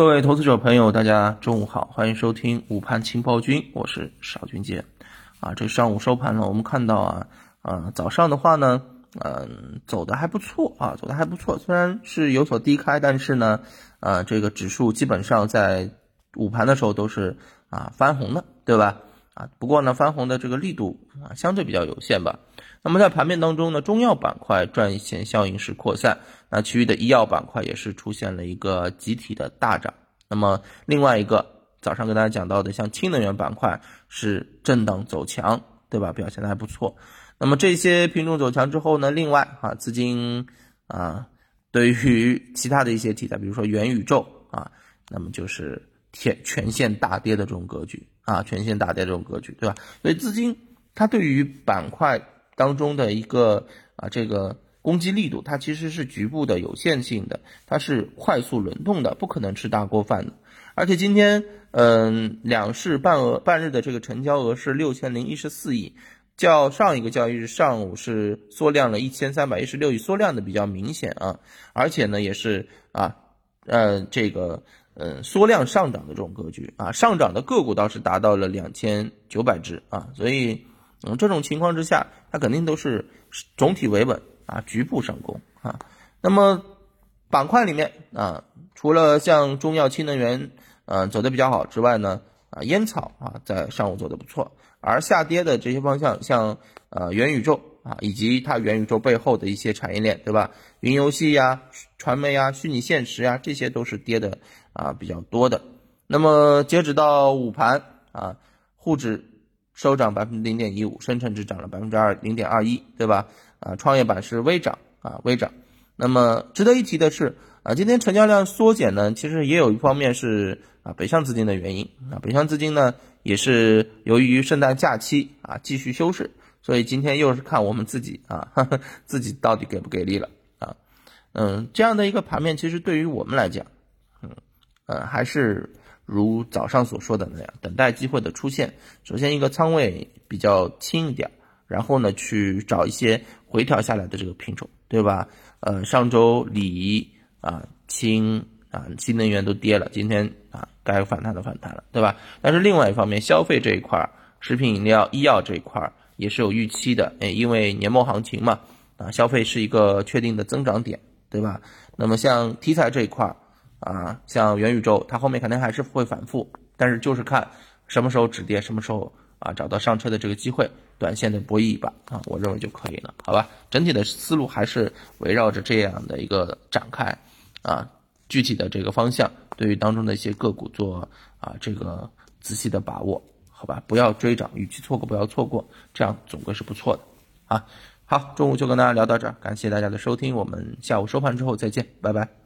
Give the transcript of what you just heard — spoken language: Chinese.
各位投资者朋友，大家中午好，欢迎收听午盘情报君，我是邵军杰。啊，这上午收盘了，我们看到啊，呃，早上的话呢，嗯，走的还不错啊，走的还不错，虽然是有所低开，但是呢，呃，这个指数基本上在午盘的时候都是啊翻红的，对吧？啊，不过呢，翻红的这个力度啊相对比较有限吧。那么在盘面当中呢，中药板块赚钱效应是扩散，那其余的医药板块也是出现了一个集体的大涨。那么另外一个早上跟大家讲到的，像氢能源板块是震荡走强，对吧？表现的还不错。那么这些品种走强之后呢，另外啊，资金啊，对于其他的一些题材，比如说元宇宙啊，那么就是全全线大跌的这种格局。啊，全线大跌这种格局，对吧？所以资金它对于板块当中的一个啊这个攻击力度，它其实是局部的、有限性的，它是快速轮动的，不可能吃大锅饭的。而且今天，嗯，两市半额半日的这个成交额是六千零一十四亿，较上一个交易日上午是缩量了一千三百一十六亿，缩量的比较明显啊。而且呢，也是啊，呃，这个。嗯，缩量上涨的这种格局啊，上涨的个股倒是达到了两千九百只啊，所以嗯，这种情况之下，它肯定都是总体维稳啊，局部上攻啊。那么板块里面啊，除了像中药、氢能源嗯走的比较好之外呢，啊烟草啊在上午走的不错，而下跌的这些方向，像呃元宇宙。啊，以及它元宇宙背后的一些产业链，对吧？云游戏呀、传媒呀、虚拟现实呀，这些都是跌的啊比较多的。那么截止到午盘啊，沪指收涨百分之零点一五，深成指涨了百分之二零点二一，对吧？啊，创业板是微涨啊，微涨。那么值得一提的是啊，今天成交量缩减呢，其实也有一方面是啊北向资金的原因啊，北向资金呢也是由于圣诞假期啊继续休市。所以今天又是看我们自己啊，自己到底给不给力了啊？嗯，这样的一个盘面，其实对于我们来讲，呃，还是如早上所说的那样，等待机会的出现。首先一个仓位比较轻一点，然后呢，去找一些回调下来的这个品种，对吧？呃，上周锂啊、氢啊、新能源都跌了，今天啊，该反弹的反弹了，对吧？但是另外一方面，消费这一块儿，食品饮料、医药这一块儿。也是有预期的，哎，因为年末行情嘛，啊，消费是一个确定的增长点，对吧？那么像题材这一块儿，啊，像元宇宙，它后面肯定还是会反复，但是就是看什么时候止跌，什么时候啊找到上车的这个机会，短线的博弈一把啊，我认为就可以了，好吧？整体的思路还是围绕着这样的一个展开，啊，具体的这个方向，对于当中的一些个股做啊这个仔细的把握。好吧，不要追涨，与其错过不要错过，这样总归是不错的啊。好，中午就跟大家聊到这儿，感谢大家的收听，我们下午收盘之后再见，拜拜。